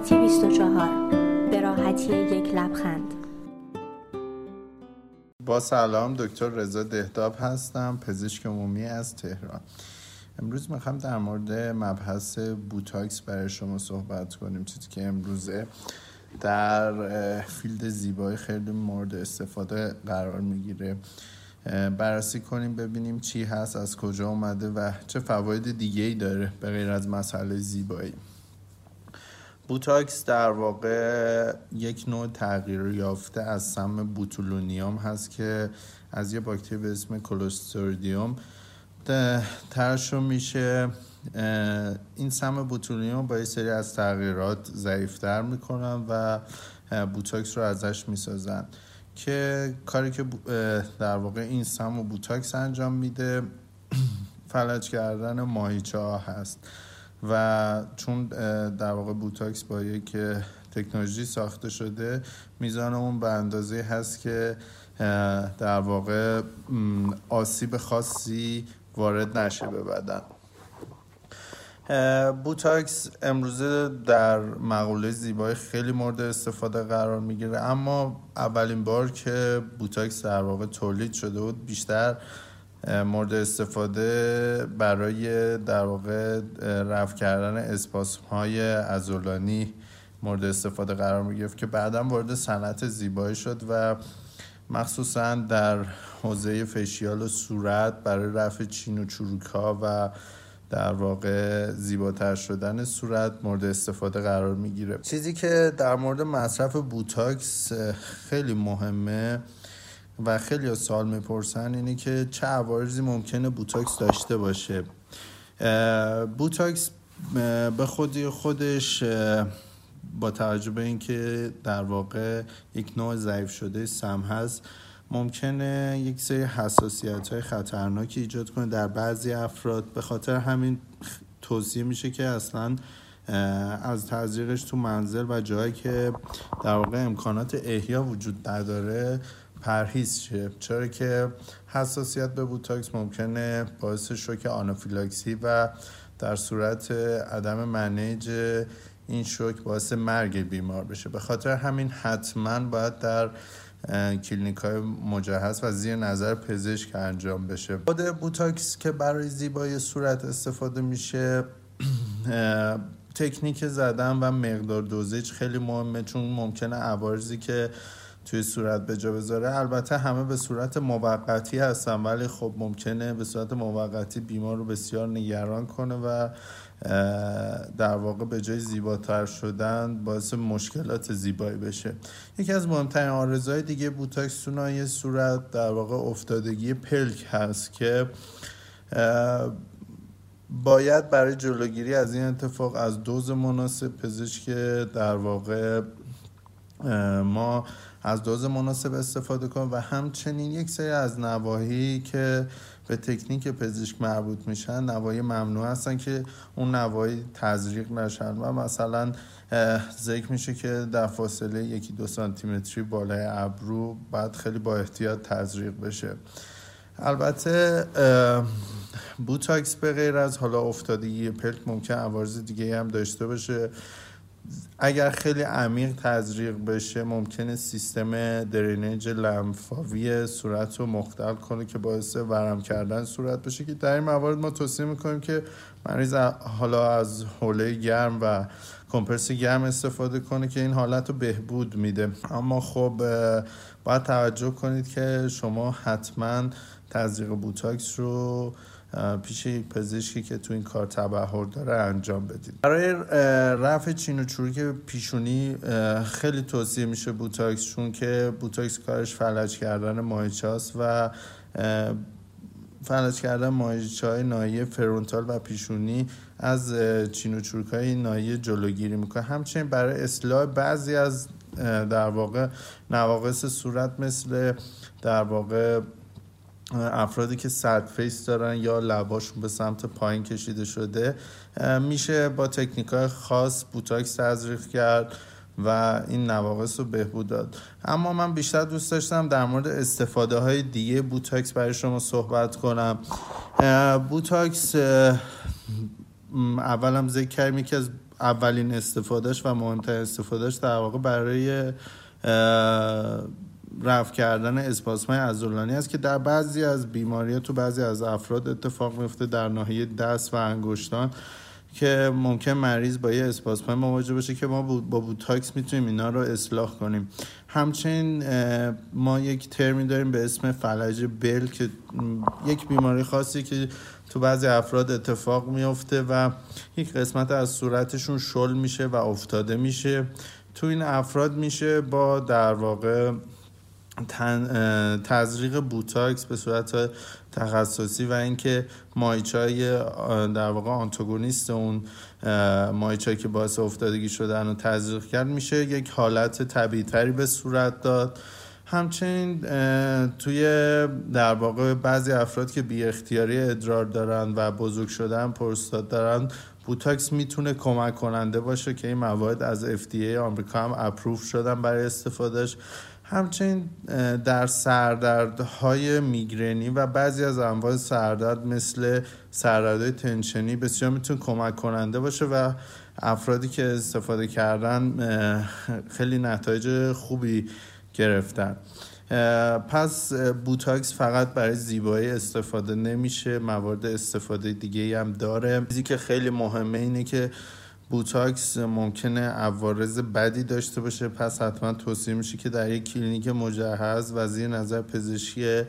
راحتی 24 به راحتی یک لبخند. با سلام دکتر رضا دهداب هستم پزشک عمومی از تهران. امروز می‌خوام در مورد مبحث بوتاکس برای شما صحبت کنیم. چیزی که امروزه در field زیبایی خیلی مورد استفاده قرار می‌گیره. بررسی کنیم ببینیم چی هست از کجا اومده و چه فواید دیگه ای داره به غیر از مسئله زیبایی. بوتاکس در واقع یک نوع تغییر یافته از سم بوتولینوم هست که از یه باکتری به اسم کلوستریدیوم ترشح میشه این سم بوتولینوم با یه سری از تغییرات ضعیفتر می‌کنن و بوتاکس رو ازش می‌سازن که کاری که در واقع این سم و بوتاکس انجام میده فلج کردن ماهیچه هست. و چون در واقع بوتاکس با یک تکنولوژی ساخته شده میزان اون به اندازه هست که در واقع آسیب خاصی وارد نشه به بدن. بوتاکس امروزه در مقوله زیبایی خیلی مورد استفاده قرار می‌گیره اما اولین بار که بوتاکس در واقع تولید شده بود بیشتر مورد استفاده برای در واقع رفع کردن اسپاسم های ازولانی مورد استفاده قرار می گرفت که بعدا وارد صنعت زیبایی شد و مخصوصا در حوزه فشیال و صورت برای رفع چین و چروک ها و در واقع زیباتر شدن صورت مورد استفاده قرار می‌گیره. چیزی که در مورد مصرف بوتاکس خیلی مهمه و خیلی سال می‌پرسن اینه که چه عوارضی ممکنه بوتاکس داشته باشه. بوتاکس به خودی خودش با توجه به اینکه در واقع یک نوع ضعیف شده سم هست ممکنه یک سری حساسیت های خطرناکی ایجاد کنه در بعضی افراد. به خاطر همین توصیه میشه که اصلا از تزریقش تو منزل و جایی که در واقع امکانات احیا وجود نداره پرهیز شه چرا که حساسیت به بوتاکس ممکنه باعث شوک آنافیلاکسی و در صورت عدم manage این شوک باعث مرگ بیمار بشه. به خاطر همین حتما باید در کلینیک های مجهز و زیر نظر پزشک انجام بشه. خود بوتاکس که برای زیبایی صورت استفاده میشه تکنیک زدن و مقدار دوزیج خیلی مهمه چون ممکنه عوارضی که توی صورت به جا بذاره. البته همه به صورت موقتی هستن ولی خب ممکنه به صورت موقتی بیمار رو بسیار نگران کنه و در واقع به جای زیباتر شدن باعث مشکلات زیبایی بشه. یکی از مهمترین آرزوهای دیگه بوتاکس سونای صورت در واقع افتادگی پلک هست که باید برای جلوگیری از این اتفاق از دوز مناسب پزشک در واقع ما از دوز مناسب استفاده کنیم و همچنین یک سری از نواحی که به تکنیک پزشک مربوط میشن نواحی ممنوع هستن که اون نواحی تزریق نشن و مثلا ذکر میشه که در فاصله یکی دو سانتیمتری بالای ابرو بعد خیلی با احتیاط تزریق بشه. البته بوتاکس به غیر از حالا افتادگی پلک ممکن عوارض دیگه هم داشته باشه. اگر خیلی عمیق تزریق بشه ممکنه سیستم درینج لمفاوی صورت رو مختل کنه که باعث ورم کردن صورت بشه که در این موارد ما توصیه می‌کنیم که مریض حالا از حوله گرم و کمپرس گرم استفاده کنه که این حالت رو بهبود میده. اما خب باید توجه کنید که شما حتما تزریق بوتاکس رو پیش پزشکی که تو این کار تبحر داره انجام بدید برای رفع چین و چروک پیشونی خیلی توصیه میشه بوتاکس چون که بوتاکس کارش فلج کردن ماهیچه و فلج کردن ماهیچه های ناحیه frontal و پیشونی از چین و چروک های ناحیه جلوگیری می‌کنه. همچنین برای اصلاح بعضی از در واقع نواقص صورت مثل در واقع افرادی که sad face دارن یا لباشون به سمت پایین کشیده شده میشه با تکنیک خاص بوتاکس تزریق کرد و این نواقص رو بهبود داد. اما من بیشتر دوست داشتم در مورد استفاده های دیگه بوتاکس برای شما صحبت کنم. بوتاکس اولم ذکر کردیم یکی از اولین استفادهش و مهمترین استفادهش در واقع برای رفع کردن اسپاسمای عضلانی است که در بعضی از بیماری تو بعضی از افراد اتفاق میفته در ناحیه دست و انگشتان که ممکن مریض با یه اسپاسم مواجه باشه که ما با بوتاکس می‌تونیم اینا رو اصلاح کنیم. همچنین ما یک ترمی داریم به اسم فلج بل که یک بیماری خاصی که تو بعضی افراد اتفاق میفته و یک قسمت از صورتشون شل میشه و افتاده میشه. تو این افراد میشه با در واقع تزریق بوتاکس به صورت تخصصی و اینکه مایچای در واقع آنتوگونیست اون مایچایی که باعث افتادگی شدن و تزریق کرد میشه یک حالت طبیعی تری به صورت داد. همچنین توی در واقع بعضی افراد که بی اختیاری ادرار دارن و بزرگ شدن پرستاد دارن بوتاکس می‌تونه کمک کننده باشه که این مواد از FDA آمریکا هم اپروف شدن برای استفادهش. همچنین در سردردهای میگرنی و بعضی از انواع سردرد مثل سردردهای تنشنی بسیار می‌تونه کمک کننده باشه و افرادی که استفاده کردن خیلی نتایج خوبی گرفتن. پس بوتاکس فقط برای زیبایی استفاده نمیشه موارد استفاده دیگه هم داره. چیزی که خیلی مهمه اینه که بوتاکس ممکنه عوارض بدی داشته باشه. پس حتما توصیه میشه که در یک کلینیک مجهز و زیر نظر پزشکی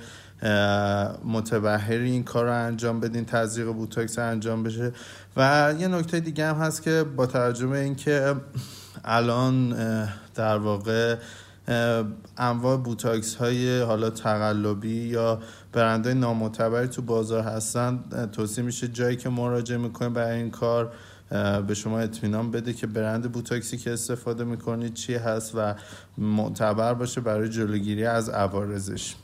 متبحری این کار رو انجام بدین تزریق بوتاکس انجام بشه. و یه نکته دیگه هم هست که با توجه به اینکه الان در واقع انواع بوتاکس های حالا تقلبی یا برندهای نامعتبری تو بازار هستن توصیه میشه جایی که مراجعه می‌کنیم برای این کار. به شما اطمینان بده که برند بوتاکسی که استفاده می‌کنید چی هست و معتبر باشه برای جلوگیری از عوارضش.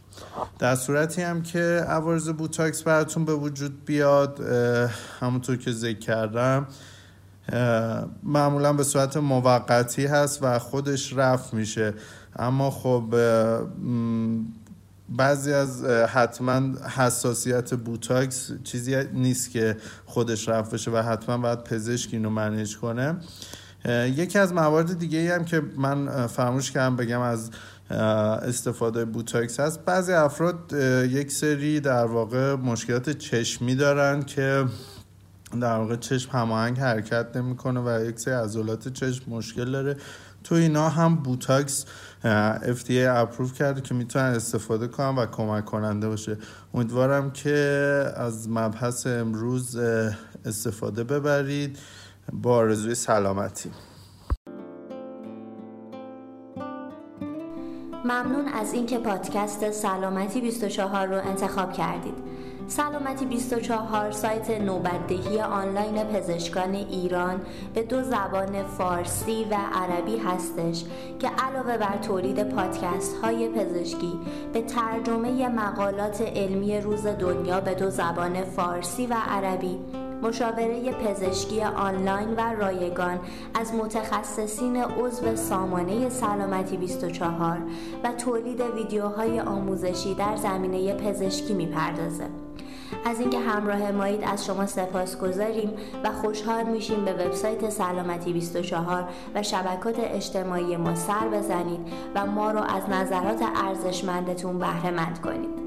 در صورتی هم که عوارض بوتاکس براتون به وجود بیاد همونطور که ذکر کردم معمولا به صورت موقتی هست و خودش رفت میشه. اما خب بعضی از حتما حساسیت بوتاکس چیزی نیست که خودش رفت بشه و حتما باید پزشک اینو منیج کنه. یکی از موارد دیگه هم که من فراموش کردم بگم از استفاده بوتاکس هست. بعضی افراد یک سری در واقع مشکلات چشمی دارن که در واقع چشم هماهنگ حرکت نمی‌کنه و یک سری عضلات چشم مشکل داره. تو اینا هم بوتاکس FDA approve کرده که می‌تونن استفاده کنن و کمک کننده باشه. امیدوارم که از مبحث امروز استفاده ببرید. با آرزوی سلامتی. ممنون از اینکه پادکست سلامتی 24 رو انتخاب کردید. سلامتی 24 سایت نوبتدهی آنلاین پزشکان ایران به دو زبان فارسی و عربی هستش که علاوه بر تولید پادکست های پزشکی به ترجمه مقالات علمی روز دنیا به دو زبان فارسی و عربی مشاوره پزشکی آنلاین و رایگان از متخصصین عضو سامانه سلامتی 24 و تولید ویدیوهای آموزشی در زمینه پزشکی می‌پردازه. از اینکه همراه مایید از شما سپاس گذاریم و خوشحال میشیم به وبسایت سلامتی 24 و شبکات اجتماعی ما سر بزنید و ما رو از نظرات ارزشمندتون بهره مند کنید.